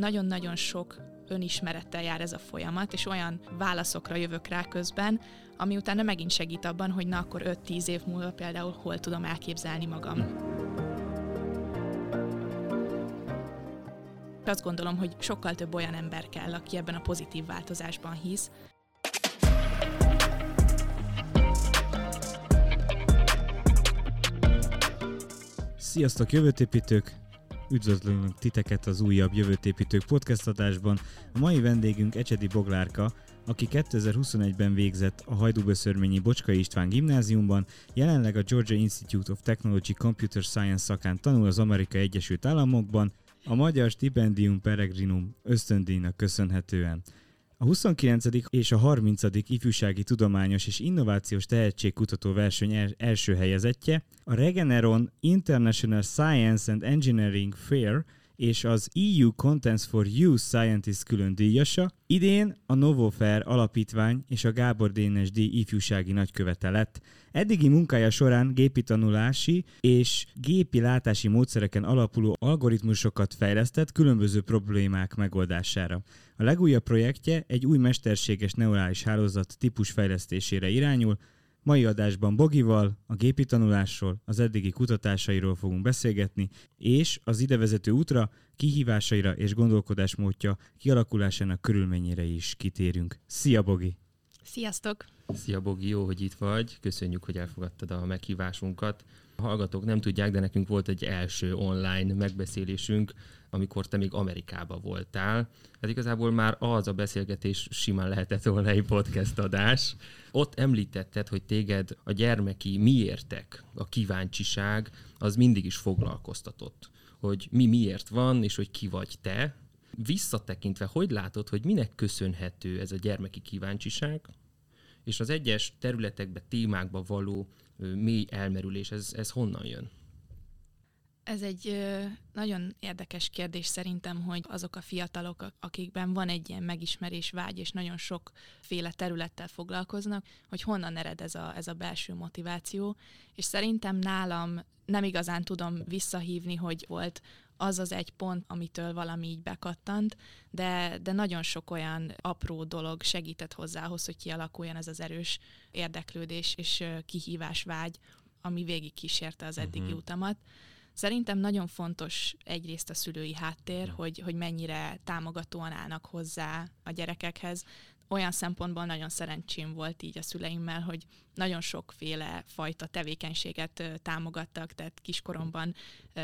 nagyon-nagyon sok önismerettel jár ez a folyamat, és olyan válaszokra jövök rá közben, ami utána megint segít abban, hogy na akkor 5-10 év múlva például hol tudom elképzelni magam. Azt gondolom, hogy sokkal több olyan ember kell, aki ebben a pozitív változásban hisz, Sziasztok jövőtépítők! Üdvözlünk titeket az újabb Jövőtépítők podcast adásban. A mai vendégünk Ecsedi Boglárka, aki 2021-ben végzett a Hajdúböszörményi Bocskai István gimnáziumban, jelenleg a Georgia Institute of Technology Computer Science szakán tanul az Amerikai Egyesült Államokban, a Magyar Stipendium Peregrinum ösztöndíjnak köszönhetően. A 29. és a 30. ifjúsági tudományos és innovációs tehetségkutató verseny első helyezettje, a Regeneron International Science and Engineering Fair és az EU Contents for Youth Scientist külön díjasa, idén a Novofair alapítvány és a Gábor Dénes díj ifjúsági nagykövete lett. Eddigi munkája során gépi tanulási és gépi látási módszereken alapuló algoritmusokat fejlesztett különböző problémák megoldására. A legújabb projektje egy új mesterséges neurális hálózat típus fejlesztésére irányul, Mai adásban Bogival a gépi tanulásról, az eddigi kutatásairól fogunk beszélgetni, és az idevezető útra, kihívásaira és gondolkodásmódja kialakulásának körülményére is kitérünk. Szia Bogi! Sziasztok! Szia Bogi, jó, hogy itt vagy. Köszönjük, hogy elfogadtad a meghívásunkat. A hallgatók nem tudják, de nekünk volt egy első online megbeszélésünk, amikor te még Amerikába voltál. Hát igazából már az a beszélgetés simán lehetett volna egy podcast adás. Ott említetted, hogy téged a gyermeki miértek, a kíváncsiság, az mindig is foglalkoztatott. Hogy mi miért van, és hogy ki vagy te. Visszatekintve, hogy látod, hogy minek köszönhető ez a gyermeki kíváncsiság, és az egyes területekbe, témákba való mély elmerülés, ez, ez honnan jön? Ez egy nagyon érdekes kérdés szerintem, hogy azok a fiatalok, akikben van egy ilyen megismerés vágy, és nagyon sokféle területtel foglalkoznak, hogy honnan ered ez a, ez a belső motiváció. És szerintem nálam nem igazán tudom visszahívni, hogy volt az az egy pont, amitől valami így bekattant, de, de nagyon sok olyan apró dolog segített hozzához, hogy kialakuljon ez az erős érdeklődés és kihívás vágy, ami végig kísérte az eddigi uh-huh. utamat. Szerintem nagyon fontos egyrészt a szülői háttér, hogy, hogy mennyire támogatóan állnak hozzá a gyerekekhez. Olyan szempontból nagyon szerencsém volt így a szüleimmel, hogy nagyon sokféle fajta tevékenységet támogattak, tehát kiskoromban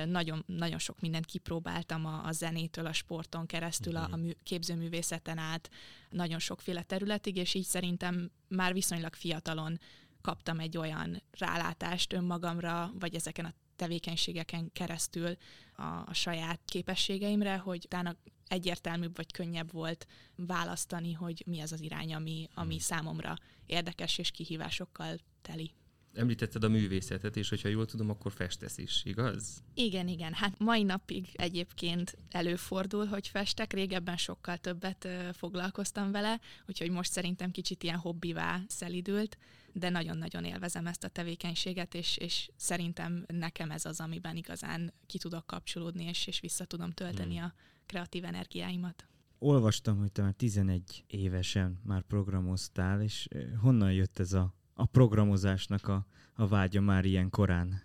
nagyon, nagyon sok mindent kipróbáltam a, a zenétől, a sporton keresztül, a, a mű, képzőművészeten át, nagyon sokféle területig, és így szerintem már viszonylag fiatalon kaptam egy olyan rálátást önmagamra, vagy ezeken a tevékenységeken keresztül a, a saját képességeimre, hogy utána egyértelműbb vagy könnyebb volt választani, hogy mi az az irány, ami, ami hmm. számomra érdekes és kihívásokkal teli. Említetted a művészetet, és hogyha jól tudom, akkor festesz is, igaz? Igen, igen. Hát mai napig egyébként előfordul, hogy festek. Régebben sokkal többet foglalkoztam vele, úgyhogy most szerintem kicsit ilyen hobbivá szelidült de nagyon-nagyon élvezem ezt a tevékenységet, és, és szerintem nekem ez az, amiben igazán ki tudok kapcsolódni, és, és vissza tudom tölteni hmm. a kreatív energiáimat. Olvastam, hogy te már 11 évesen már programoztál, és honnan jött ez a, a programozásnak a, a vágya már ilyen korán?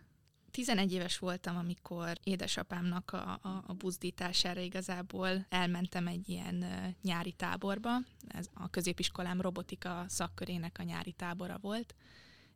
11 éves voltam, amikor édesapámnak a, a, a buzdítására igazából elmentem egy ilyen nyári táborba. Ez a középiskolám robotika szakkörének a nyári tábora volt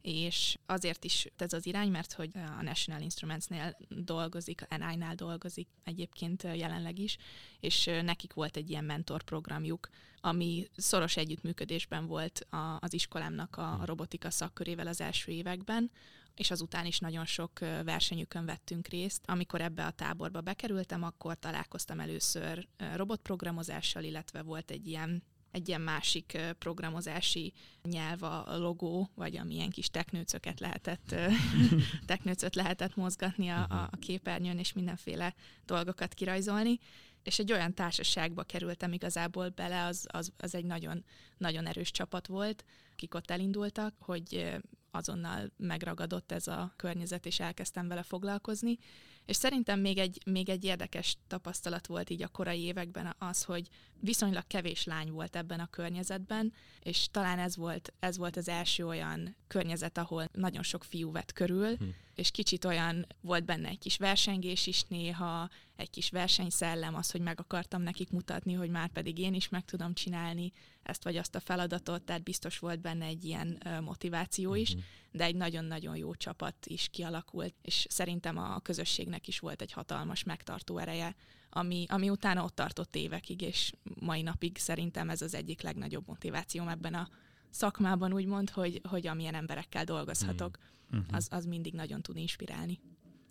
és azért is ez az irány, mert hogy a National Instruments-nél dolgozik, a NI-nál dolgozik egyébként jelenleg is, és nekik volt egy ilyen mentorprogramjuk, ami szoros együttműködésben volt az iskolámnak a robotika szakkörével az első években, és azután is nagyon sok versenyükön vettünk részt. Amikor ebbe a táborba bekerültem, akkor találkoztam először robotprogramozással, illetve volt egy ilyen egy ilyen másik programozási nyelv a logó, vagy amilyen kis teknőcöket lehetett, teknőcöt lehetett mozgatni a, a képernyőn, és mindenféle dolgokat kirajzolni és egy olyan társaságba kerültem igazából bele, az, az, az egy nagyon, nagyon erős csapat volt, akik ott elindultak, hogy azonnal megragadott ez a környezet, és elkezdtem vele foglalkozni. És szerintem még egy, még egy érdekes tapasztalat volt így a korai években az, hogy viszonylag kevés lány volt ebben a környezetben, és talán ez volt, ez volt az első olyan környezet, ahol nagyon sok fiú vett körül, hm. és kicsit olyan volt benne egy kis versengés is néha, egy kis versenyszellem, az, hogy meg akartam nekik mutatni, hogy már pedig én is meg tudom csinálni ezt vagy azt a feladatot, tehát biztos volt benne egy ilyen motiváció is, uh-huh. De egy nagyon-nagyon jó csapat is kialakult, és szerintem a közösségnek is volt egy hatalmas megtartó ereje, ami, ami utána ott tartott évekig, és mai napig szerintem ez az egyik legnagyobb motivációm ebben a szakmában, úgymond, hogy, hogy amilyen emberekkel dolgozhatok, uh-huh. az, az mindig nagyon tud inspirálni.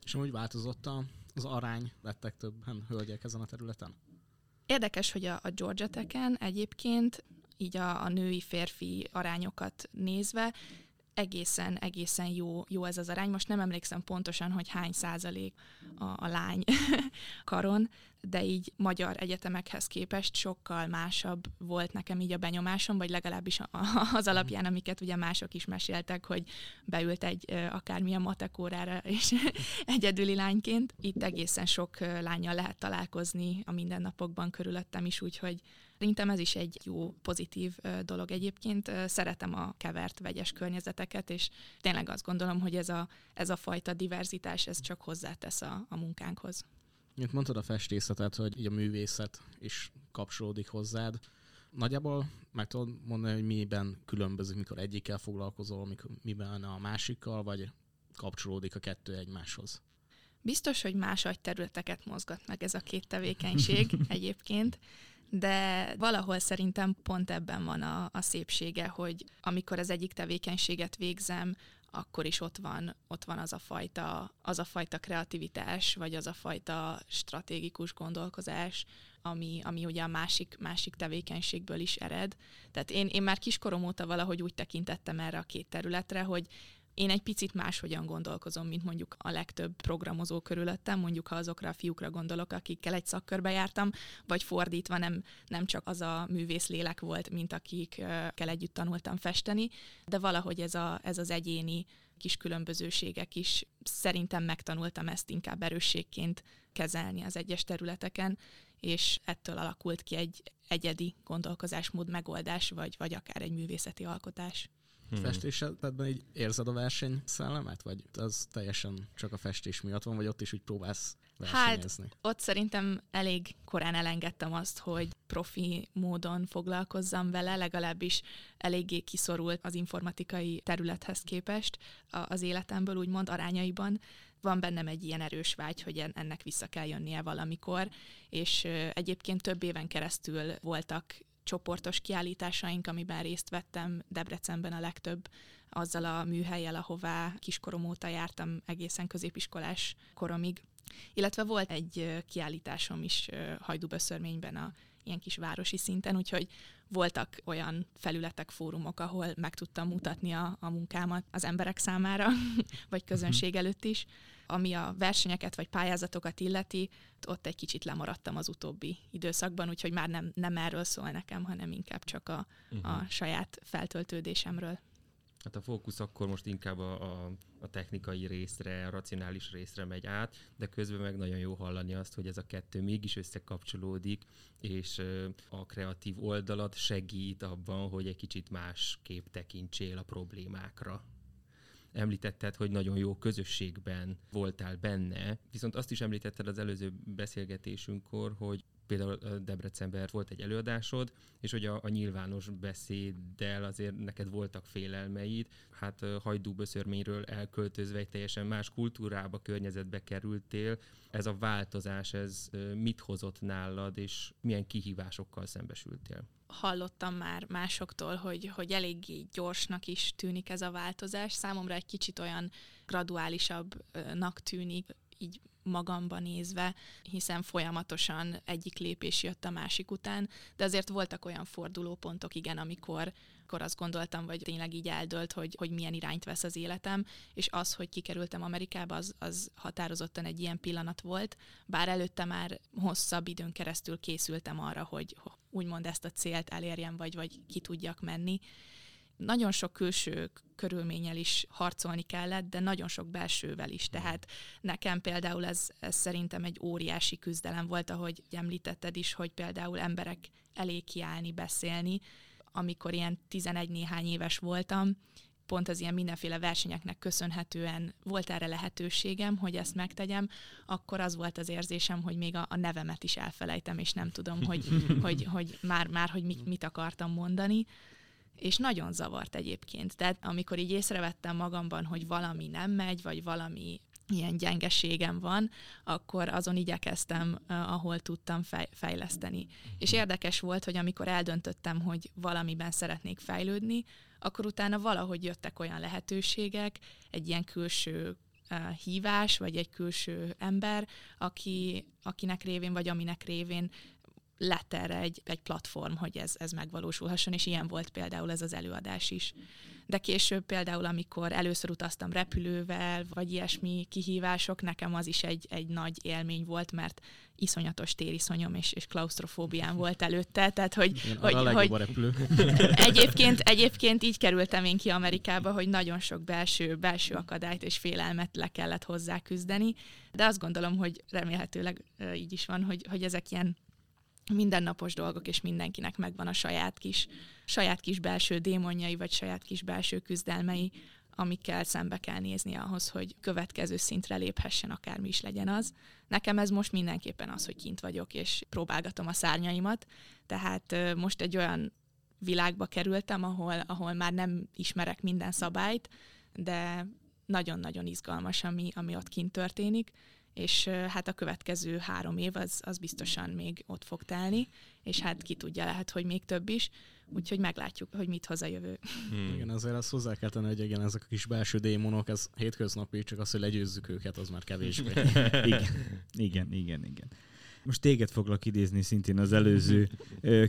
És amúgy változott az arány, lettek többen hölgyek ezen a területen? Érdekes, hogy a, a Georgia Tech-en egyébként így a, a női-férfi arányokat nézve, egészen, egészen jó, jó ez az arány. Most nem emlékszem pontosan, hogy hány százalék a, a lány karon, de így magyar egyetemekhez képest sokkal másabb volt nekem így a benyomásom, vagy legalábbis az alapján, amiket ugye mások is meséltek, hogy beült egy akármilyen matekórára, és egyedüli lányként. Itt egészen sok lányjal lehet találkozni a mindennapokban körülöttem is, úgyhogy Szerintem ez is egy jó, pozitív dolog egyébként. Szeretem a kevert, vegyes környezeteket, és tényleg azt gondolom, hogy ez a, ez a fajta diverzitás, ez csak hozzátesz a, a munkánkhoz. Mint mondtad a festészetet, hogy így a művészet is kapcsolódik hozzád. Nagyjából meg tudod mondani, hogy miben különbözik, mikor egyikkel foglalkozol, mikor, miben a másikkal, vagy kapcsolódik a kettő egymáshoz? Biztos, hogy más agyterületeket mozgat meg ez a két tevékenység egyébként de valahol szerintem pont ebben van a, a szépsége, hogy amikor az egyik tevékenységet végzem, akkor is ott van, ott van az, a fajta, az a fajta kreativitás, vagy az a fajta stratégikus gondolkozás, ami, ami ugye a másik, másik tevékenységből is ered. Tehát én, én már kiskorom óta valahogy úgy tekintettem erre a két területre, hogy én egy picit máshogyan gondolkozom, mint mondjuk a legtöbb programozó körülöttem, mondjuk ha azokra a fiúkra gondolok, akikkel egy szakkörbe jártam, vagy fordítva nem, nem csak az a művész lélek volt, mint akikkel együtt tanultam festeni, de valahogy ez, a, ez az egyéni kis különbözőségek is szerintem megtanultam ezt inkább erősségként kezelni az egyes területeken, és ettől alakult ki egy egyedi gondolkozásmód megoldás, vagy, vagy akár egy művészeti alkotás. Hmm. Festésedben így érzed a verseny szellemet, vagy az teljesen csak a festés miatt van, vagy ott is úgy próbálsz versenyezni? Hát ott szerintem elég korán elengedtem azt, hogy profi módon foglalkozzam vele, legalábbis eléggé kiszorult az informatikai területhez képest az életemből, úgymond arányaiban. Van bennem egy ilyen erős vágy, hogy ennek vissza kell jönnie valamikor, és egyébként több éven keresztül voltak csoportos kiállításaink, amiben részt vettem Debrecenben a legtöbb, azzal a műhelyel, ahová kiskorom óta jártam egészen középiskolás koromig. Illetve volt egy kiállításom is Hajdúböszörményben a ilyen kis városi szinten, úgyhogy voltak olyan felületek, fórumok, ahol meg tudtam mutatni a, a munkámat az emberek számára, vagy közönség mhm. előtt is. Ami a versenyeket vagy pályázatokat illeti, ott egy kicsit lemaradtam az utóbbi időszakban, úgyhogy már nem, nem erről szól nekem, hanem inkább csak a, uh-huh. a mhm. saját feltöltődésemről. Hát a fókusz akkor most inkább a, a, a technikai részre, a racionális részre megy át, de közben meg nagyon jó hallani azt, hogy ez a kettő mégis összekapcsolódik, és a kreatív oldalat segít abban, hogy egy kicsit más kép tekintsél a problémákra említetted, hogy nagyon jó közösségben voltál benne, viszont azt is említetted az előző beszélgetésünkkor, hogy például Debrecenben volt egy előadásod, és hogy a, a nyilvános beszéddel azért neked voltak félelmeid, hát hajdúböszörményről elköltözve egy teljesen más kultúrába, környezetbe kerültél. Ez a változás, ez mit hozott nálad, és milyen kihívásokkal szembesültél? hallottam már másoktól, hogy, hogy eléggé gyorsnak is tűnik ez a változás. Számomra egy kicsit olyan graduálisabbnak tűnik, így magamban nézve, hiszen folyamatosan egyik lépés jött a másik után, de azért voltak olyan fordulópontok, igen, amikor akkor azt gondoltam, vagy tényleg így eldölt, hogy, hogy milyen irányt vesz az életem, és az, hogy kikerültem Amerikába, az, az határozottan egy ilyen pillanat volt, bár előtte már hosszabb időn keresztül készültem arra, hogy úgymond ezt a célt elérjem, vagy, vagy ki tudjak menni, nagyon sok külső körülménnyel is harcolni kellett, de nagyon sok belsővel is. Tehát nekem például ez, ez szerintem egy óriási küzdelem volt, ahogy említetted is, hogy például emberek elé kiállni, beszélni, amikor ilyen 11 néhány éves voltam, pont az ilyen mindenféle versenyeknek köszönhetően volt erre lehetőségem, hogy ezt megtegyem, akkor az volt az érzésem, hogy még a, a nevemet is elfelejtem, és nem tudom, hogy, hogy, hogy már, már hogy mit, mit akartam mondani. És nagyon zavart egyébként. Tehát amikor így észrevettem magamban, hogy valami nem megy, vagy valami ilyen gyengeségem van, akkor azon igyekeztem, ahol tudtam fej, fejleszteni. És érdekes volt, hogy amikor eldöntöttem, hogy valamiben szeretnék fejlődni, akkor utána valahogy jöttek olyan lehetőségek, egy ilyen külső hívás, vagy egy külső ember, aki, akinek révén, vagy aminek révén lett erre egy, egy platform, hogy ez, ez megvalósulhasson, és ilyen volt például ez az előadás is. De később például, amikor először utaztam repülővel, vagy ilyesmi kihívások, nekem az is egy, egy nagy élmény volt, mert iszonyatos tériszonyom és, és klaustrofóbiám volt előtte, tehát hogy, Igen, hogy, a hogy a repülő. egyébként, egyébként így kerültem én ki Amerikába, hogy nagyon sok belső, belső akadályt és félelmet le kellett hozzá küzdeni, de azt gondolom, hogy remélhetőleg így is van, hogy, hogy ezek ilyen mindennapos dolgok, és mindenkinek megvan a saját kis, saját kis belső démonjai, vagy saját kis belső küzdelmei, amikkel szembe kell nézni ahhoz, hogy következő szintre léphessen, akármi is legyen az. Nekem ez most mindenképpen az, hogy kint vagyok, és próbálgatom a szárnyaimat, tehát most egy olyan világba kerültem, ahol, ahol már nem ismerek minden szabályt, de nagyon-nagyon izgalmas, ami, ami ott kint történik, és hát a következő három év az, az biztosan még ott fog telni, és hát ki tudja, lehet, hogy még több is, úgyhogy meglátjuk, hogy mit hoz a jövő. Hmm. Igen, azért azt hozzá kell tenni, hogy igen, ezek a kis belső démonok, ez hétköznapi, csak az, hogy legyőzzük őket, az már kevésbé. igen, igen, igen, igen. Most téged foglak idézni szintén az előző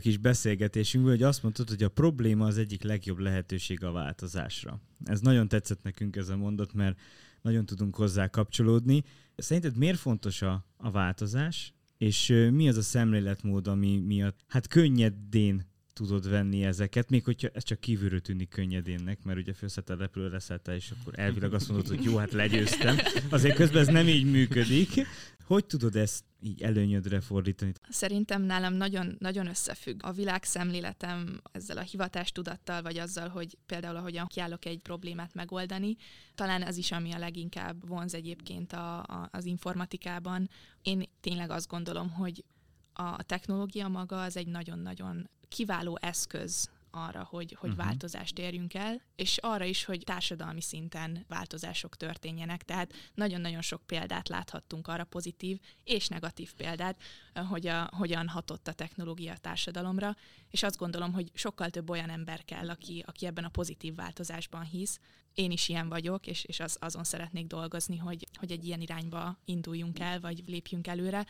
kis beszélgetésünkből, hogy azt mondtad, hogy a probléma az egyik legjobb lehetőség a változásra. Ez nagyon tetszett nekünk ez a mondat, mert nagyon tudunk hozzá kapcsolódni. Szerinted miért fontos a, a változás, és mi az a szemléletmód, ami miatt hát könnyedén tudod venni ezeket, még hogyha ez csak kívülről tűnik könnyedénnek, mert ugye felszett a repülő leszelte, és akkor elvileg azt mondod, hogy jó, hát legyőztem. Azért közben ez nem így működik. Hogy tudod ezt így előnyödre fordítani? Szerintem nálam nagyon, nagyon összefügg a világszemléletem ezzel a hivatástudattal, vagy azzal, hogy például ahogyan kiállok egy problémát megoldani. Talán ez is, ami a leginkább vonz egyébként a, a, az informatikában. Én tényleg azt gondolom, hogy a technológia maga az egy nagyon-nagyon kiváló eszköz arra, hogy, hogy uh-huh. változást érjünk el, és arra is, hogy társadalmi szinten változások történjenek. Tehát nagyon-nagyon sok példát láthattunk arra pozitív és negatív példát, hogy a, hogyan hatott a technológia a társadalomra, és azt gondolom, hogy sokkal több olyan ember kell, aki, aki ebben a pozitív változásban hisz. Én is ilyen vagyok, és, és az, azon szeretnék dolgozni, hogy, hogy egy ilyen irányba induljunk el, vagy lépjünk előre.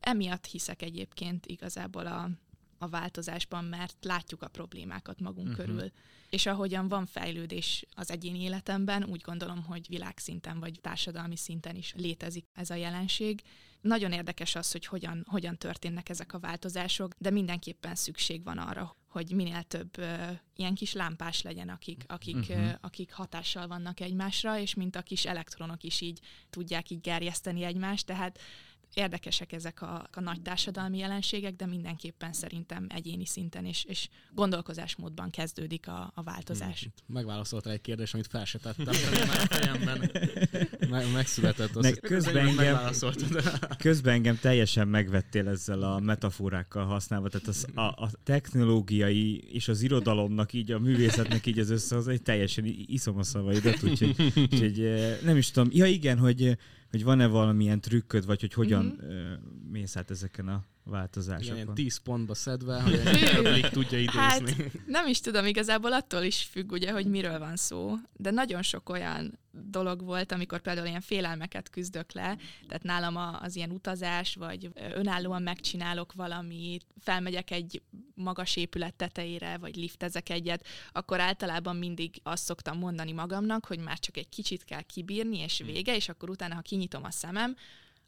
Emiatt hiszek egyébként igazából a, a változásban, mert látjuk a problémákat magunk uh-huh. körül. És ahogyan van fejlődés az egyéni életemben, úgy gondolom, hogy világszinten vagy társadalmi szinten is létezik ez a jelenség. Nagyon érdekes az, hogy hogyan, hogyan történnek ezek a változások, de mindenképpen szükség van arra, hogy minél több uh, ilyen kis lámpás legyen, akik, akik, uh-huh. uh, akik hatással vannak egymásra, és mint a kis elektronok is így tudják így gerjeszteni egymást, tehát érdekesek ezek a, a nagy társadalmi jelenségek, de mindenképpen szerintem egyéni szinten és, és gondolkozásmódban kezdődik a, a változás. Hmm. Megválaszoltál egy kérdést, amit fel se tettem, már a fejemben meg, megszületett. Az, közben, engem, közben engem teljesen megvettél ezzel a metaforákkal használva, tehát az, a, a technológiai és az irodalomnak így, a művészetnek így az össze, az egy teljesen iszom a szavaidat, úgyhogy, úgyhogy eh, nem is tudom. Ja igen, hogy hogy van-e valamilyen trükköd, vagy hogy hogyan mm-hmm. mész át ezeken a változásokon. Ilyen 10 pontba szedve, hogy egy tudja idézni. Hát, nem is tudom, igazából attól is függ, ugye, hogy miről van szó, de nagyon sok olyan dolog volt, amikor például ilyen félelmeket küzdök le, tehát nálam az ilyen utazás, vagy önállóan megcsinálok valamit, felmegyek egy magas épület tetejére, vagy liftezek egyet, akkor általában mindig azt szoktam mondani magamnak, hogy már csak egy kicsit kell kibírni, és hmm. vége, és akkor utána, ha kinyitom a szemem,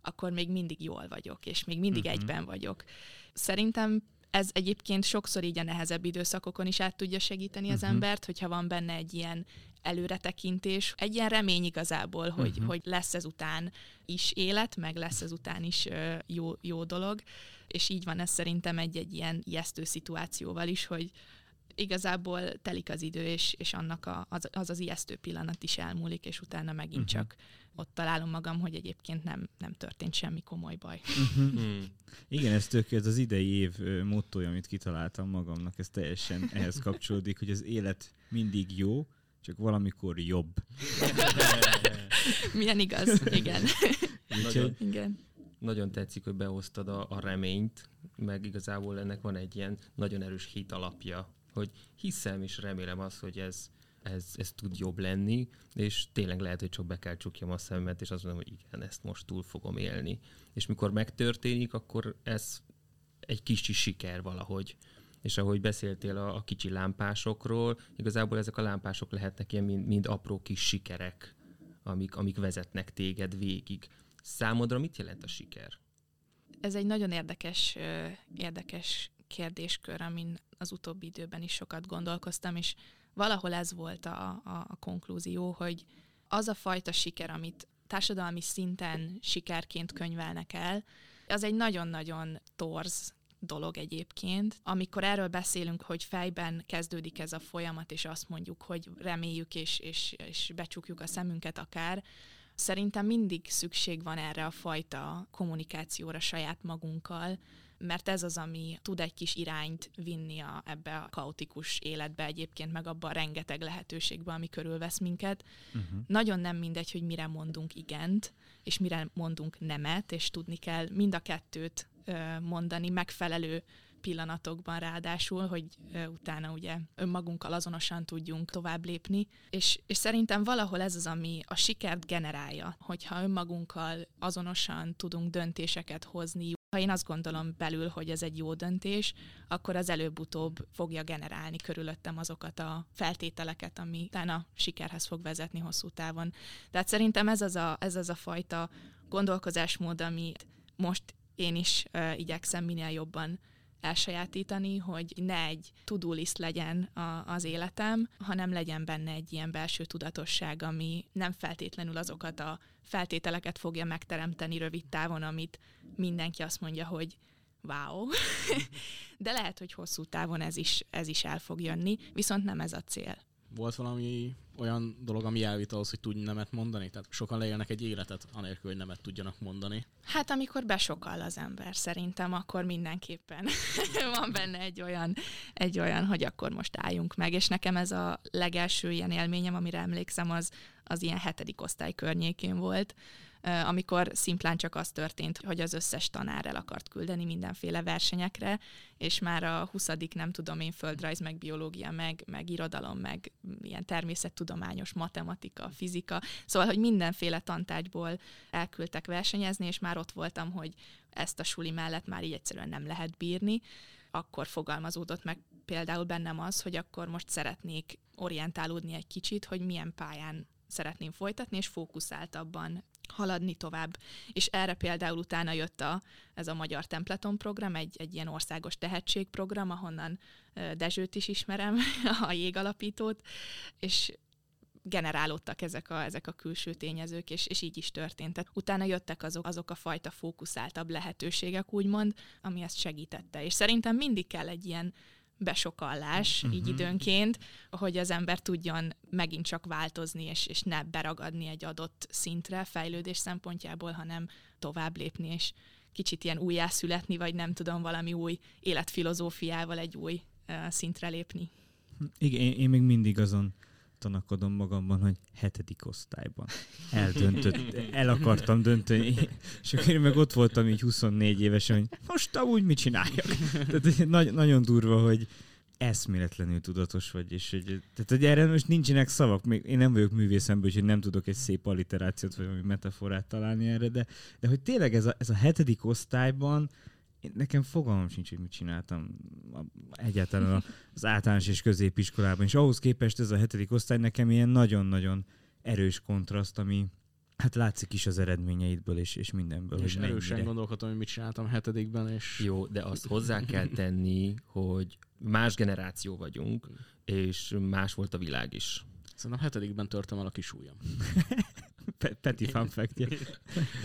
akkor még mindig jól vagyok, és még mindig uh-huh. egyben vagyok. Szerintem Ez egyébként sokszor így a nehezebb időszakokon is át tudja segíteni az Mhm. embert, hogyha van benne egy ilyen előretekintés, egy ilyen remény igazából, hogy, Mhm. hogy lesz ezután is élet, meg lesz ezután is ö, jó, jó dolog, és így van ez szerintem egy-egy ilyen ijesztő szituációval is, hogy igazából telik az idő, és, és annak a, az, az az ijesztő pillanat is elmúlik, és utána megint Mhm. csak ott találom magam, hogy egyébként nem, nem történt semmi komoly baj. Mhm. Hmm. Igen, ez tök, ez az idei év mottoja, amit kitaláltam magamnak, ez teljesen ehhez kapcsolódik, hogy az élet mindig jó, csak valamikor jobb. Milyen igaz? Igen. Nagyon, Igen. nagyon tetszik, hogy behoztad a, a reményt, meg igazából ennek van egy ilyen nagyon erős hit alapja, hogy hiszem és remélem azt, hogy ez, ez, ez tud jobb lenni, és tényleg lehet, hogy csak be kell csukjam a szememet, és azt mondom, hogy igen, ezt most túl fogom élni. És mikor megtörténik, akkor ez egy kicsi siker valahogy. És ahogy beszéltél a, a kicsi lámpásokról, igazából ezek a lámpások lehetnek ilyen mind, mind apró kis sikerek, amik, amik vezetnek téged végig. Számodra mit jelent a siker? Ez egy nagyon érdekes, érdekes kérdéskör, amin az utóbbi időben is sokat gondolkoztam, és valahol ez volt a, a, a konklúzió, hogy az a fajta siker, amit társadalmi szinten sikerként könyvelnek el, az egy nagyon-nagyon torz dolog egyébként. Amikor erről beszélünk, hogy fejben kezdődik ez a folyamat, és azt mondjuk, hogy reméljük és, és, és becsukjuk a szemünket akár, Szerintem mindig szükség van erre a fajta kommunikációra saját magunkkal, mert ez az, ami tud egy kis irányt vinni a, ebbe a kaotikus életbe egyébként, meg abba a rengeteg lehetőségbe, ami körülvesz minket. Uh-huh. Nagyon nem mindegy, hogy mire mondunk igent, és mire mondunk nemet, és tudni kell mind a kettőt mondani megfelelő pillanatokban ráadásul, hogy utána ugye önmagunkkal azonosan tudjunk tovább lépni. És, és szerintem valahol ez az, ami a sikert generálja, hogyha önmagunkkal azonosan tudunk döntéseket hozni. Ha én azt gondolom belül, hogy ez egy jó döntés, akkor az előbb-utóbb fogja generálni körülöttem azokat a feltételeket, ami utána sikerhez fog vezetni hosszú távon. Tehát szerintem ez az a, ez az a fajta gondolkozásmód, amit most én is uh, igyekszem minél jobban elsajátítani, hogy ne egy list legyen a, az életem, hanem legyen benne egy ilyen belső tudatosság, ami nem feltétlenül azokat a feltételeket fogja megteremteni rövid távon, amit mindenki azt mondja, hogy wow, de lehet, hogy hosszú távon ez is, ez is el fog jönni, viszont nem ez a cél. Volt valami olyan dolog, ami elvitt ahhoz, hogy tudj nemet mondani? Tehát sokan leélnek egy életet, anélkül, hogy nemet tudjanak mondani. Hát amikor besokal az ember szerintem, akkor mindenképpen van benne egy olyan, egy olyan, hogy akkor most álljunk meg. És nekem ez a legelső ilyen élményem, amire emlékszem, az, az ilyen hetedik osztály környékén volt, amikor szimplán csak az történt, hogy az összes tanár el akart küldeni mindenféle versenyekre, és már a 20. nem tudom én, földrajz, meg biológia, meg, meg irodalom, meg ilyen természettudományos matematika, fizika, szóval, hogy mindenféle tantárgyból elküldtek versenyezni, és már ott voltam, hogy ezt a suli mellett már így egyszerűen nem lehet bírni, akkor fogalmazódott meg például bennem az, hogy akkor most szeretnék orientálódni egy kicsit, hogy milyen pályán szeretném folytatni, és fókuszáltabban haladni tovább. És erre például utána jött a, ez a Magyar Templeton program, egy, egy ilyen országos tehetségprogram, ahonnan Dezsőt is ismerem, a jégalapítót, és generálódtak ezek a, ezek a külső tényezők, és, és így is történt. Tehát utána jöttek azok, azok a fajta fókuszáltabb lehetőségek, úgymond, ami ezt segítette. És szerintem mindig kell egy ilyen besokallás, uh-huh. így időnként, hogy az ember tudjon megint csak változni, és, és ne beragadni egy adott szintre fejlődés szempontjából, hanem tovább lépni, és kicsit ilyen újjászületni, vagy nem tudom, valami új életfilozófiával egy új uh, szintre lépni. Igen, én, én még mindig azon tanakodom magamban, hogy hetedik osztályban eldöntött, el akartam dönteni, és akkor én meg ott voltam így 24 évesen, hogy most amúgy mit csináljak. Tehát nagy, nagyon durva, hogy eszméletlenül tudatos vagy, és hogy, tehát, hogy erre most nincsenek szavak, még én nem vagyok művészemből, úgyhogy nem tudok egy szép alliterációt vagy valami metaforát találni erre, de, de hogy tényleg ez a, ez a hetedik osztályban én, nekem fogalmam sincs, hogy mit csináltam egyáltalán az általános és középiskolában, és ahhoz képest ez a hetedik osztály nekem ilyen nagyon-nagyon erős kontraszt, ami Hát látszik is az eredményeidből és, és mindenből, És hogy erősen mennyire. gondolkodom, hogy mit csináltam hetedikben, és Jó, de azt hozzá kell tenni, hogy más generáció vagyunk, és más volt a világ is. szerintem hetedikben törtem el a kis ujjam. Pe- Peti fun fact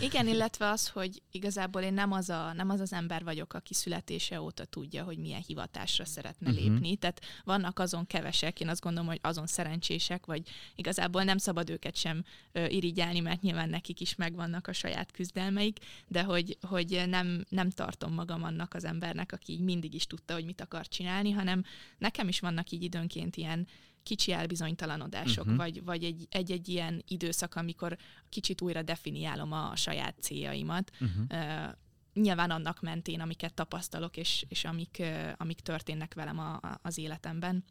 Igen, illetve az, hogy igazából én nem az, a, nem az az ember vagyok, aki születése óta tudja, hogy milyen hivatásra szeretne uh-huh. lépni. Tehát vannak azon kevesek, én azt gondolom, hogy azon szerencsések, vagy igazából nem szabad őket sem ö, irigyelni, mert nyilván nekik is megvannak a saját küzdelmeik, de hogy, hogy nem, nem tartom magam annak az embernek, aki így mindig is tudta, hogy mit akar csinálni, hanem nekem is vannak így időnként ilyen kicsi elbizonytalanodások, uh-huh. vagy, vagy egy, egy-egy ilyen időszak, amikor kicsit újra definiálom a saját céljaimat. Uh-huh. Uh, nyilván annak mentén, amiket tapasztalok, és, és amik, uh, amik történnek velem a, a, az életemben.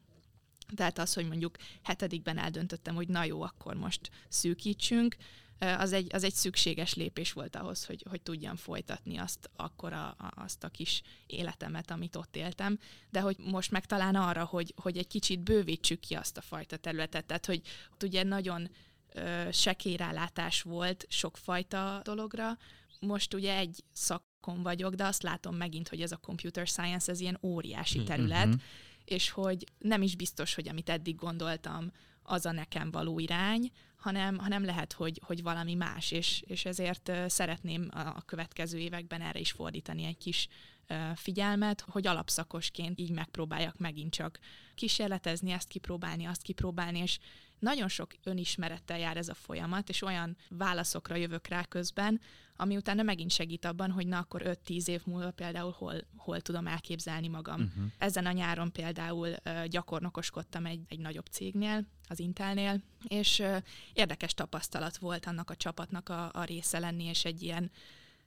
Tehát az, hogy mondjuk hetedikben eldöntöttem, hogy na jó, akkor most szűkítsünk, uh, az egy, az egy szükséges lépés volt ahhoz, hogy, hogy tudjam folytatni azt akkor a, a, azt a kis életemet, amit ott éltem, de hogy most meg talán arra, hogy, hogy egy kicsit bővítsük ki azt a fajta területet, tehát hogy ott ugye nagyon ö, sekérálátás volt sokfajta dologra, most ugye egy szakon vagyok, de azt látom megint, hogy ez a computer science, ez ilyen óriási terület, Mhm. és hogy nem is biztos, hogy amit eddig gondoltam, az a nekem való irány, hanem, hanem lehet, hogy, hogy valami más, és, és ezért szeretném a következő években erre is fordítani egy kis figyelmet, hogy alapszakosként így megpróbáljak megint csak kísérletezni, ezt kipróbálni, azt kipróbálni, és nagyon sok önismerettel jár ez a folyamat, és olyan válaszokra jövök rá közben, ami utána megint segít abban, hogy na akkor 5-10 év múlva például hol, hol tudom elképzelni magam. Uh-huh. Ezen a nyáron például ö, gyakornokoskodtam egy, egy nagyobb cégnél, az Intelnél, és ö, érdekes tapasztalat volt annak a csapatnak a, a része lenni, és egy ilyen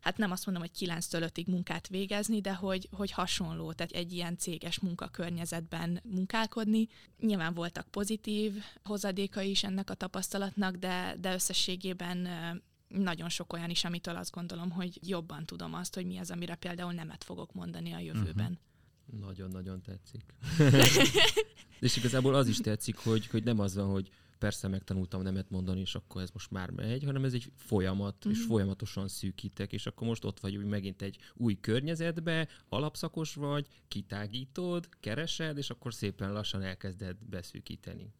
hát nem azt mondom, hogy 9-től 5-ig munkát végezni, de hogy, hogy hasonló, tehát egy ilyen céges munkakörnyezetben munkálkodni. Nyilván voltak pozitív hozadéka is ennek a tapasztalatnak, de, de összességében nagyon sok olyan is, amitől azt gondolom, hogy jobban tudom azt, hogy mi az, amire például nemet fogok mondani a jövőben. Nagyon-nagyon tetszik. és igazából az is tetszik, hogy, hogy nem az van, hogy persze megtanultam nemet mondani, és akkor ez most már megy, hanem ez egy folyamat, és Mhm. folyamatosan szűkítek, és akkor most ott vagy úgy megint egy új környezetbe, alapszakos vagy, kitágítod, keresed, és akkor szépen lassan elkezded beszűkíteni.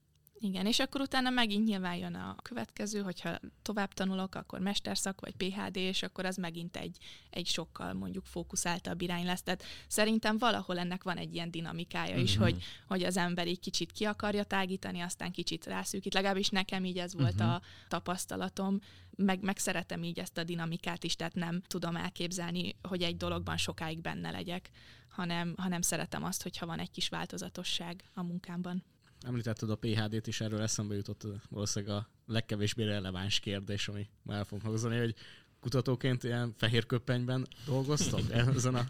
Igen, és akkor utána megint nyilván jön a következő, hogyha tovább tanulok, akkor mesterszak vagy PHD, és akkor az megint egy, egy sokkal mondjuk fókuszáltabb irány lesz. Tehát szerintem valahol ennek van egy ilyen dinamikája is, Mhm. hogy, hogy az ember így kicsit ki akarja tágítani, aztán kicsit rászűkít. Legalábbis nekem így ez volt Mhm. a tapasztalatom, meg, meg szeretem így ezt a dinamikát is, tehát nem tudom elképzelni, hogy egy dologban sokáig benne legyek, hanem, hanem szeretem azt, hogyha van egy kis változatosság a munkámban. Említetted a PHD-t is, erről eszembe jutott valószínűleg a legkevésbé releváns kérdés, ami már el fogunk hangzani, hogy kutatóként ilyen fehér köpenyben dolgoztok ezen a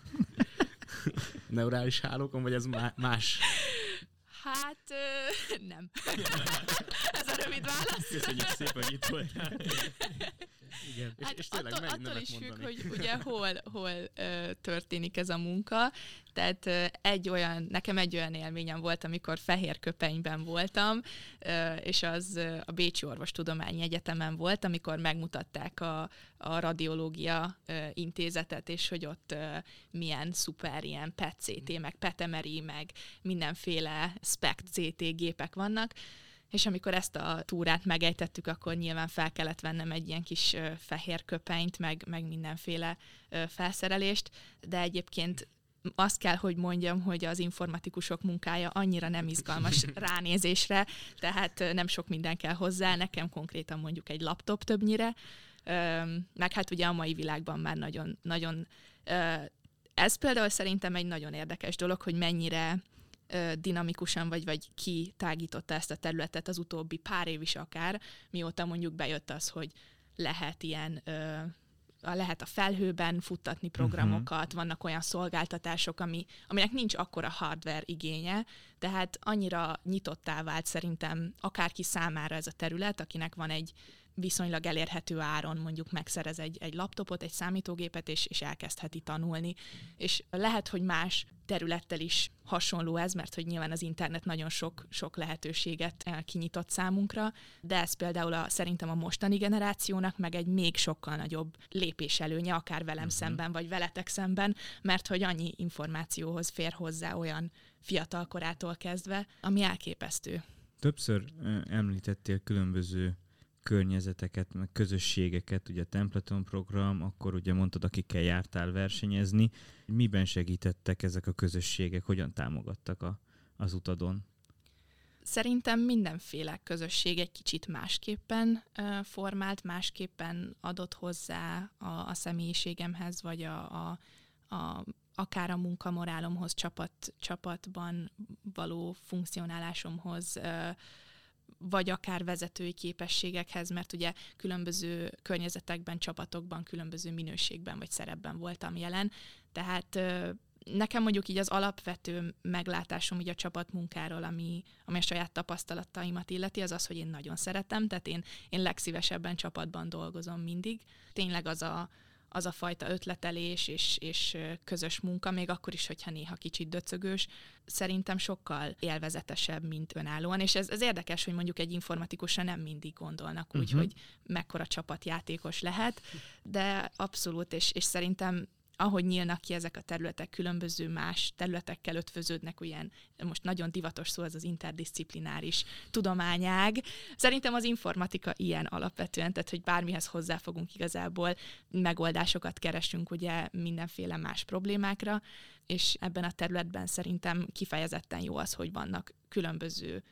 neurális hálókon, vagy ez má- más? Hát ö, nem. Ez a rövid válasz. Köszönjük szépen, hogy itt voltál. Igen. És, Hát és tényleg attól, attól is függ, mondani? hogy ugye hol, hol ö, történik ez a munka. Tehát ö, egy olyan, nekem egy olyan élményem volt, amikor fehér köpenyben voltam, ö, és az ö, a Bécsi Orvostudományi Egyetemen volt, amikor megmutatták a, a radiológia ö, intézetet, és hogy ott ö, milyen szuper ilyen PET-CT, meg PET-MRI, meg mindenféle SPECT-CT gépek vannak, és amikor ezt a túrát megejtettük, akkor nyilván fel kellett vennem egy ilyen kis fehér köpenyt, meg, meg mindenféle felszerelést, de egyébként azt kell, hogy mondjam, hogy az informatikusok munkája annyira nem izgalmas ránézésre, tehát nem sok minden kell hozzá, nekem konkrétan mondjuk egy laptop többnyire, meg hát ugye a mai világban már nagyon, nagyon ez például szerintem egy nagyon érdekes dolog, hogy mennyire dinamikusan vagy, vagy ki tágította ezt a területet az utóbbi pár év is akár, mióta mondjuk bejött az, hogy lehet ilyen ö, a- lehet a felhőben futtatni programokat, uh-huh. vannak olyan szolgáltatások, ami, aminek nincs akkora hardware igénye, tehát annyira nyitottá vált szerintem akárki számára ez a terület, akinek van egy viszonylag elérhető áron mondjuk megszerez egy, egy laptopot, egy számítógépet, és, és elkezdheti tanulni. És lehet, hogy más területtel is hasonló ez, mert hogy nyilván az internet nagyon sok, sok lehetőséget eh, kinyitott számunkra, de ez például a, szerintem a mostani generációnak meg egy még sokkal nagyobb lépés előnye, akár velem uh-huh. szemben, vagy veletek szemben, mert hogy annyi információhoz fér hozzá olyan fiatal korától kezdve, ami elképesztő. Többször eh, említettél különböző környezeteket, meg közösségeket, ugye a Templeton program, akkor ugye mondtad, akikkel jártál versenyezni. Miben segítettek ezek a közösségek, hogyan támogattak a, az utadon? Szerintem mindenféle közösség egy kicsit másképpen uh, formált, másképpen adott hozzá a, a személyiségemhez, vagy a, a, a akár a munkamorálomhoz, csapat, csapatban való funkcionálásomhoz, uh, vagy akár vezetői képességekhez, mert ugye különböző környezetekben, csapatokban, különböző minőségben vagy szerepben voltam jelen. Tehát nekem mondjuk így az alapvető meglátásom így a csapatmunkáról, ami, ami a saját tapasztalataimat illeti, az az, hogy én nagyon szeretem, tehát én, én legszívesebben csapatban dolgozom mindig. Tényleg az a, az a fajta ötletelés és, és közös munka, még akkor is, hogyha néha kicsit döcögős, szerintem sokkal élvezetesebb, mint önállóan. És ez, ez érdekes, hogy mondjuk egy informatikusra nem mindig gondolnak úgy, uh-huh. hogy mekkora csapatjátékos lehet, de abszolút, és, és szerintem ahogy nyílnak ki ezek a területek, különböző más területekkel ötvöződnek, olyan, most nagyon divatos szó az az interdisziplináris tudományág. Szerintem az informatika ilyen alapvetően, tehát hogy bármihez hozzáfogunk igazából, megoldásokat keresünk ugye mindenféle más problémákra, és ebben a területben szerintem kifejezetten jó az, hogy vannak különböző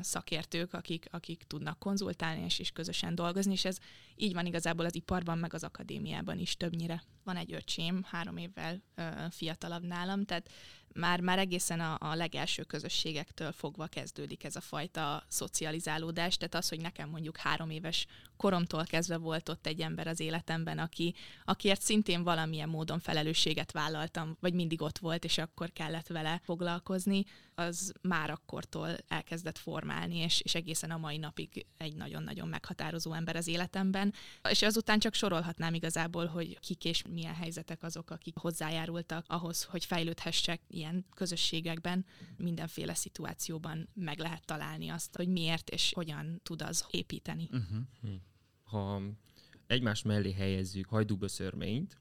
szakértők, akik, akik tudnak konzultálni és is közösen dolgozni, és ez így van igazából az iparban, meg az akadémiában is többnyire. Van egy öcsém, három évvel fiatalabb nálam, tehát már, már egészen a, a legelső közösségektől fogva kezdődik ez a fajta szocializálódás, tehát az, hogy nekem mondjuk három éves koromtól kezdve volt ott egy ember az életemben, aki, akiért szintén valamilyen módon felelősséget vállaltam, vagy mindig ott volt, és akkor kellett vele foglalkozni, az már akkortól elkezdett formálni, és, és egészen a mai napig egy nagyon-nagyon meghatározó ember az életemben. És azután csak sorolhatnám igazából, hogy kik és milyen helyzetek azok, akik hozzájárultak ahhoz, hogy fejlődhessek ilyen közösségekben, mindenféle szituációban meg lehet találni azt, hogy miért és hogyan tud az építeni. Uh-huh. Ha egymás mellé helyezzük hajdúböszörményt,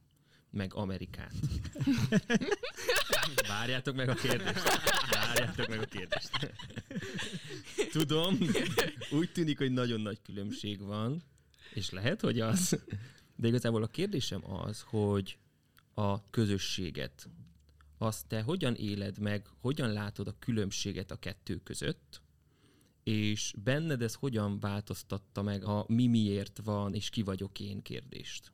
meg Amerikát. Várjátok meg a kérdést. Várjátok meg a kérdést. Tudom, úgy tűnik, hogy nagyon nagy különbség van, és lehet, hogy az. De igazából a kérdésem az, hogy a közösséget, azt te hogyan éled meg, hogyan látod a különbséget a kettő között, és benned ez hogyan változtatta meg a mi miért van, és ki vagyok én kérdést?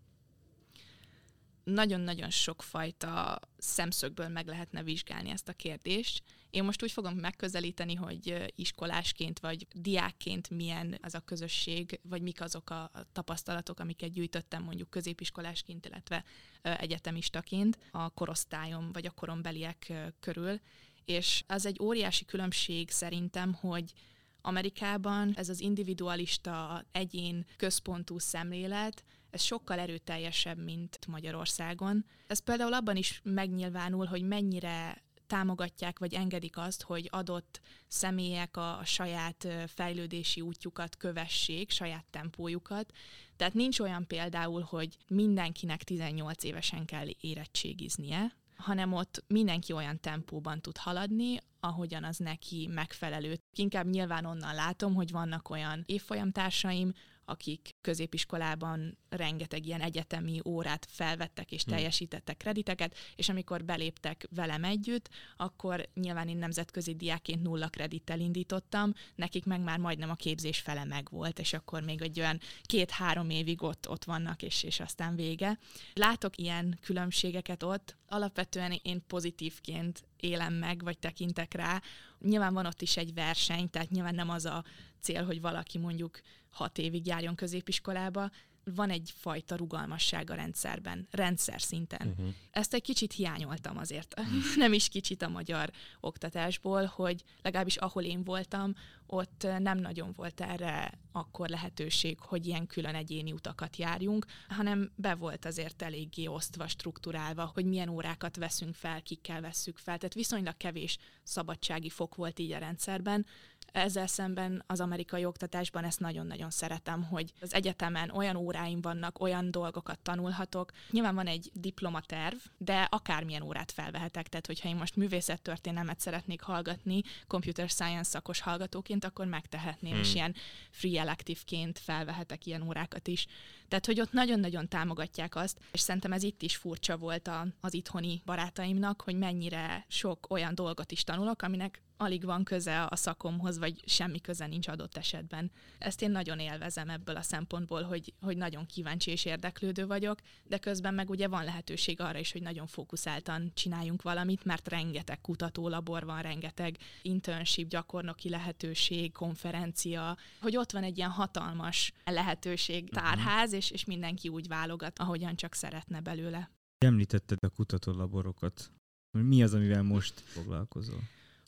Nagyon-nagyon sokfajta szemszögből meg lehetne vizsgálni ezt a kérdést. Én most úgy fogom megközelíteni, hogy iskolásként vagy diákként milyen az a közösség, vagy mik azok a tapasztalatok, amiket gyűjtöttem mondjuk középiskolásként, illetve egyetemistaként a korosztályom vagy a korombeliek körül. És az egy óriási különbség szerintem, hogy Amerikában ez az individualista, egyén központú szemlélet, ez sokkal erőteljesebb, mint Magyarországon. Ez például abban is megnyilvánul, hogy mennyire támogatják vagy engedik azt, hogy adott személyek a, a saját fejlődési útjukat kövessék, saját tempójukat. Tehát nincs olyan például, hogy mindenkinek 18 évesen kell érettségiznie, hanem ott mindenki olyan tempóban tud haladni, ahogyan az neki megfelelő. Inkább nyilván onnan látom, hogy vannak olyan évfolyamtársaim, akik középiskolában rengeteg ilyen egyetemi órát felvettek és hm. teljesítettek krediteket, és amikor beléptek velem együtt, akkor nyilván én nemzetközi diákként nulla kredittel indítottam, nekik meg már majdnem a képzés fele meg volt, és akkor még egy olyan két-három évig ott, ott vannak, és, és aztán vége. Látok ilyen különbségeket ott, alapvetően én pozitívként élem meg, vagy tekintek rá. Nyilván van ott is egy verseny, tehát nyilván nem az a cél, hogy valaki mondjuk hat évig járjon középiskolába, van egyfajta rugalmasság a rendszerben, rendszer szinten. Uh-huh. Ezt egy kicsit hiányoltam azért, nem is kicsit a magyar oktatásból, hogy legalábbis ahol én voltam, ott nem nagyon volt erre akkor lehetőség, hogy ilyen külön egyéni utakat járjunk, hanem be volt azért eléggé osztva, struktúrálva, hogy milyen órákat veszünk fel, kikkel vesszük fel. Tehát viszonylag kevés szabadsági fok volt így a rendszerben, ezzel szemben az amerikai oktatásban ezt nagyon-nagyon szeretem, hogy az egyetemen olyan óráim vannak, olyan dolgokat tanulhatok. Nyilván van egy diplomaterv, de akármilyen órát felvehetek. Tehát, hogyha én most művészettörténelmet szeretnék hallgatni, computer science szakos hallgatóként, akkor megtehetném, hmm. és ilyen free elective-ként felvehetek ilyen órákat is. Tehát, hogy ott nagyon-nagyon támogatják azt, és szerintem ez itt is furcsa volt a, az itthoni barátaimnak, hogy mennyire sok olyan dolgot is tanulok, aminek alig van köze a szakomhoz, vagy semmi köze nincs adott esetben. Ezt én nagyon élvezem ebből a szempontból, hogy, hogy nagyon kíváncsi és érdeklődő vagyok, de közben meg ugye van lehetőség arra is, hogy nagyon fókuszáltan csináljunk valamit, mert rengeteg kutatólabor van, rengeteg internship, gyakornoki lehetőség, konferencia, hogy ott van egy ilyen hatalmas lehetőség, mhm. tárház, és, és mindenki úgy válogat, ahogyan csak szeretne belőle. Említetted a kutatólaborokat. Mi az, amivel most foglalkozol?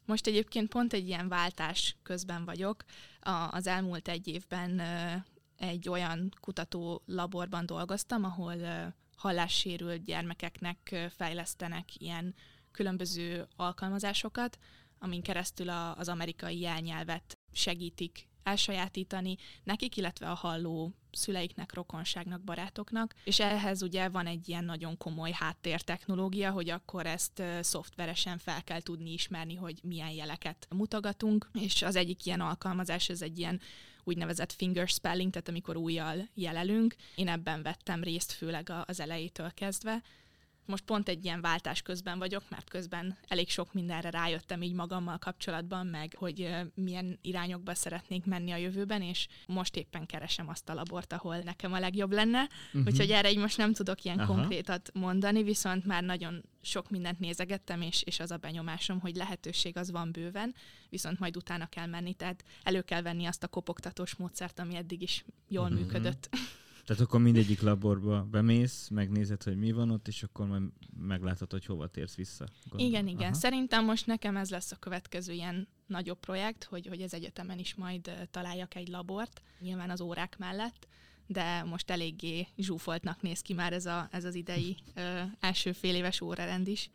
Most egyébként pont egy ilyen váltás közben vagyok. A, az elmúlt egy évben egy olyan kutató laborban dolgoztam, ahol hallássérült gyermekeknek fejlesztenek ilyen különböző alkalmazásokat, amin keresztül a, az amerikai jelnyelvet segítik elsajátítani nekik, illetve a halló szüleiknek, rokonságnak, barátoknak, és ehhez ugye van egy ilyen nagyon komoly háttértechnológia, hogy akkor ezt szoftveresen fel kell tudni ismerni, hogy milyen jeleket mutogatunk, és az egyik ilyen alkalmazás, ez egy ilyen úgynevezett finger spelling, tehát amikor újjal jelelünk. Én ebben vettem részt, főleg az elejétől kezdve, most pont egy ilyen váltás közben vagyok, mert közben elég sok mindenre rájöttem így magammal kapcsolatban, meg hogy milyen irányokba szeretnék menni a jövőben, és most éppen keresem azt a labort, ahol nekem a legjobb lenne. Uh-huh. Úgyhogy erre így most nem tudok ilyen Aha. konkrétat mondani, viszont már nagyon sok mindent nézegettem, és, és az a benyomásom, hogy lehetőség az van bőven, viszont majd utána kell menni, tehát elő kell venni azt a kopogtatós módszert, ami eddig is jól uh-huh. működött. Tehát akkor mindegyik laborba bemész, megnézed, hogy mi van ott, és akkor majd meglátod, hogy hova térsz vissza. Gondol. Igen, igen. Aha. Szerintem most nekem ez lesz a következő ilyen nagyobb projekt, hogy, hogy az egyetemen is majd találjak egy labort, nyilván az órák mellett, de most eléggé zsúfoltnak néz ki már ez, a, ez az idei ö, első fél éves órarend is,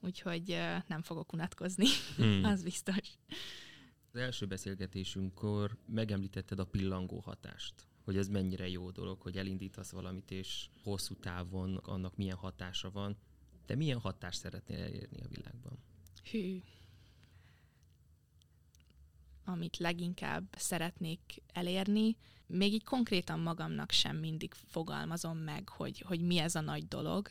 úgyhogy ö, nem fogok unatkozni, hmm. az biztos. Az első beszélgetésünkkor megemlítetted a pillangó hatást hogy ez mennyire jó dolog, hogy elindítasz valamit, és hosszú távon annak milyen hatása van. De milyen hatást szeretnél elérni a világban? Hű. Amit leginkább szeretnék elérni, még így konkrétan magamnak sem mindig fogalmazom meg, hogy, hogy mi ez a nagy dolog,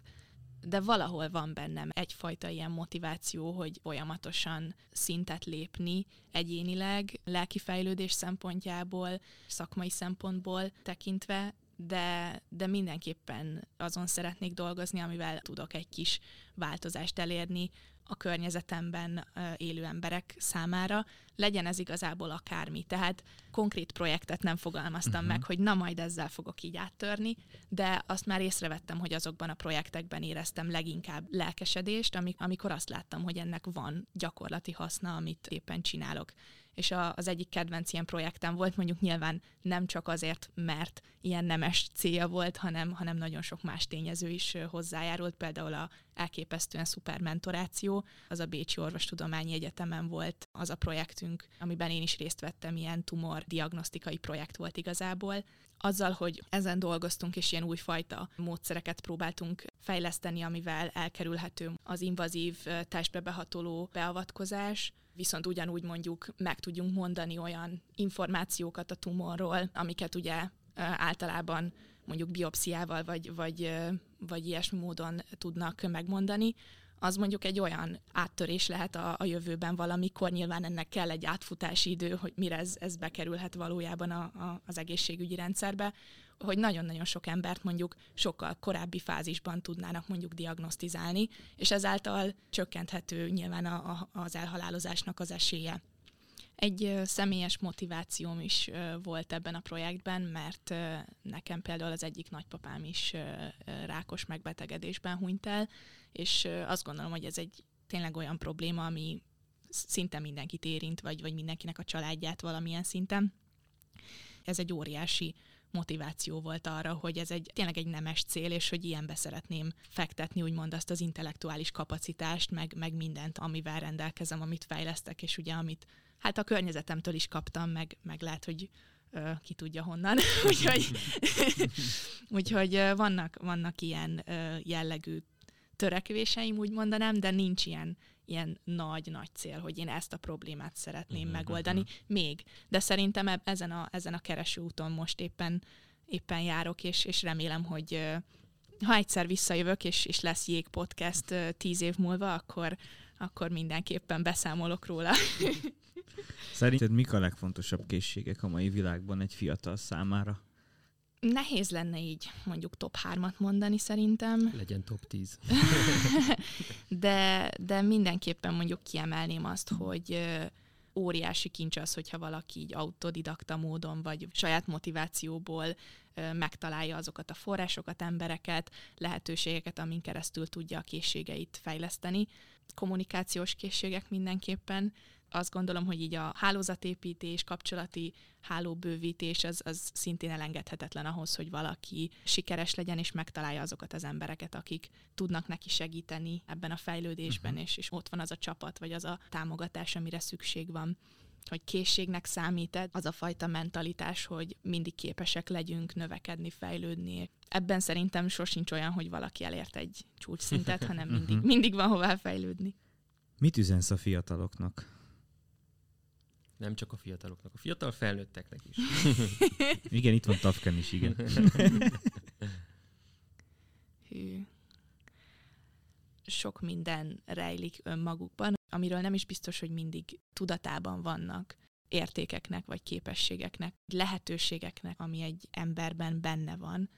de valahol van bennem egyfajta ilyen motiváció, hogy folyamatosan szintet lépni egyénileg, lelki fejlődés szempontjából, szakmai szempontból tekintve, de, de mindenképpen azon szeretnék dolgozni, amivel tudok egy kis változást elérni a környezetemben élő emberek számára, legyen ez igazából akármi. Tehát konkrét projektet nem fogalmaztam uh-huh. meg, hogy na majd ezzel fogok így áttörni, de azt már észrevettem, hogy azokban a projektekben éreztem leginkább lelkesedést, amikor azt láttam, hogy ennek van gyakorlati haszna, amit éppen csinálok és a, az egyik kedvenc ilyen projektem volt, mondjuk nyilván nem csak azért, mert ilyen nemes célja volt, hanem, hanem nagyon sok más tényező is hozzájárult, például a elképesztően szuper mentoráció, az a Bécsi Orvostudományi Egyetemen volt az a projektünk, amiben én is részt vettem, ilyen tumor diagnosztikai projekt volt igazából, azzal, hogy ezen dolgoztunk, és ilyen újfajta módszereket próbáltunk fejleszteni, amivel elkerülhető az invazív testbe behatoló beavatkozás, viszont ugyanúgy mondjuk meg tudjunk mondani olyan információkat a tumorról, amiket ugye általában mondjuk biopsziával vagy, vagy, vagy ilyesmi módon tudnak megmondani, az mondjuk egy olyan áttörés lehet a, a jövőben valamikor, nyilván ennek kell egy átfutási idő, hogy mire ez, ez bekerülhet valójában a, a, az egészségügyi rendszerbe, hogy nagyon-nagyon sok embert mondjuk sokkal korábbi fázisban tudnának mondjuk diagnosztizálni, és ezáltal csökkenthető nyilván a, a, az elhalálozásnak az esélye. Egy személyes motivációm is volt ebben a projektben, mert nekem például az egyik nagypapám is rákos megbetegedésben hunyt el, és azt gondolom, hogy ez egy tényleg olyan probléma, ami szinte mindenkit érint, vagy, vagy mindenkinek a családját valamilyen szinten. Ez egy óriási motiváció volt arra, hogy ez egy tényleg egy nemes cél, és hogy ilyenbe szeretném fektetni, úgymond azt az intellektuális kapacitást, meg, meg mindent, amivel rendelkezem, amit fejlesztek, és ugye amit hát a környezetemtől is kaptam, meg, meg lehet, hogy ö, ki tudja honnan. úgyhogy, úgyhogy vannak, vannak ilyen ö, jellegű törekvéseim, úgy mondanám, de nincs ilyen, ilyen nagy-nagy cél, hogy én ezt a problémát szeretném uh-huh, megoldani. Uh-huh. Még. De szerintem ezen a, ezen a kereső úton most éppen, éppen járok, és, és remélem, hogy ha egyszer visszajövök, és, és lesz Jég Podcast tíz év múlva, akkor, akkor mindenképpen beszámolok róla. Szerinted mik a legfontosabb készségek a mai világban egy fiatal számára? Nehéz lenne így mondjuk top 3-at mondani szerintem. Legyen top 10. de, de mindenképpen mondjuk kiemelném azt, hogy óriási kincs az, hogyha valaki így autodidakta módon, vagy saját motivációból megtalálja azokat a forrásokat, embereket, lehetőségeket, amin keresztül tudja a készségeit fejleszteni. Kommunikációs készségek mindenképpen, azt gondolom, hogy így a hálózatépítés, kapcsolati hálóbővítés az, az szintén elengedhetetlen ahhoz, hogy valaki sikeres legyen, és megtalálja azokat az embereket, akik tudnak neki segíteni ebben a fejlődésben, uh-huh. és, és ott van az a csapat, vagy az a támogatás, amire szükség van hogy készségnek számít az a fajta mentalitás, hogy mindig képesek legyünk növekedni, fejlődni. Ebben szerintem sosincs olyan, hogy valaki elért egy csúcsszintet, hanem mindig, mhm. mindig van hová fejlődni. Mit üzensz a fiataloknak? Nem csak a fiataloknak, a fiatal felnőtteknek is. igen, itt van Tafken is, igen. Hű. Sok minden rejlik önmagukban, amiről nem is biztos, hogy mindig tudatában vannak értékeknek, vagy képességeknek, lehetőségeknek, ami egy emberben benne van,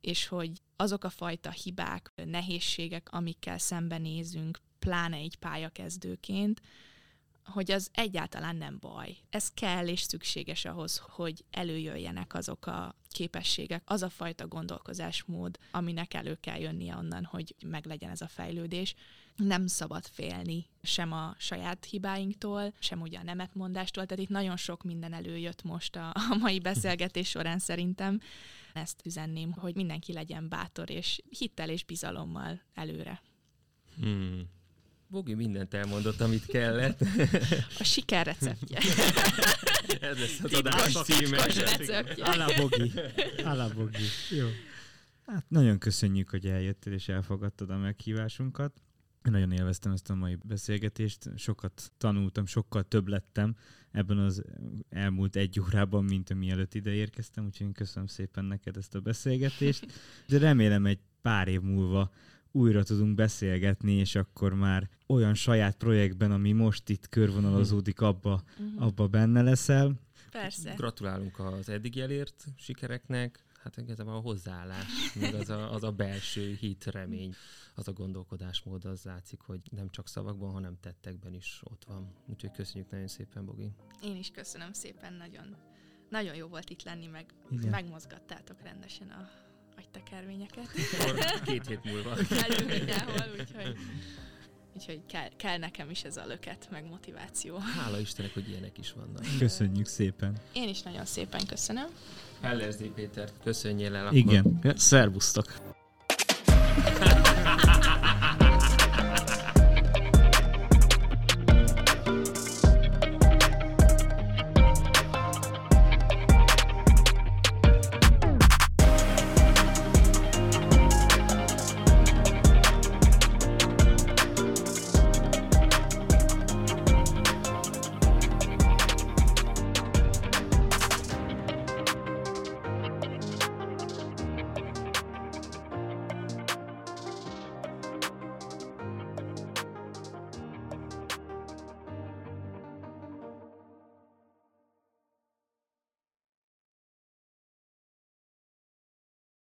és hogy azok a fajta hibák, nehézségek, amikkel szembenézünk, pláne egy pályakezdőként, hogy az egyáltalán nem baj. Ez kell és szükséges ahhoz, hogy előjöjjenek azok a képességek, az a fajta gondolkozásmód, aminek elő kell jönnie onnan, hogy meglegyen ez a fejlődés. Nem szabad félni sem a saját hibáinktól, sem ugye a nemetmondástól, tehát itt nagyon sok minden előjött most a, a mai beszélgetés során szerintem. Ezt üzenném, hogy mindenki legyen bátor és hittel és bizalommal előre. Hmm. Bogi mindent elmondott, amit kellett. A siker receptje. Ez lesz az adás címe. Alá Bogi. Alá Bogi. Jó. Hát nagyon köszönjük, hogy eljöttél és elfogadtad a meghívásunkat. Én nagyon élveztem ezt a mai beszélgetést, sokat tanultam, sokkal több lettem ebben az elmúlt egy órában, mint mielőtt ide érkeztem, úgyhogy köszönöm szépen neked ezt a beszélgetést, de remélem egy pár év múlva újra tudunk beszélgetni, és akkor már olyan saját projektben, ami most itt körvonalazódik, abba, uh-huh. abba benne leszel. Persze. Gratulálunk az eddig elért sikereknek, hát igazából a hozzáállás, meg az a, az a belső hit, remény, az a gondolkodásmód, az látszik, hogy nem csak szavakban, hanem tettekben is ott van. Úgyhogy köszönjük nagyon szépen, Bogi. Én is köszönöm szépen, nagyon, nagyon jó volt itt lenni, meg Igen. megmozgattátok rendesen a agytekervényeket. Két hét múlva. Elő mindenhol, úgyhogy, úgyhogy kell, kell nekem is ez a löket, meg motiváció. Hála Istennek, hogy ilyenek is vannak. Köszönjük szépen. Én is nagyon szépen köszönöm. Hellerzdi Péter, köszönjél el akkor. Igen. Szervusztok.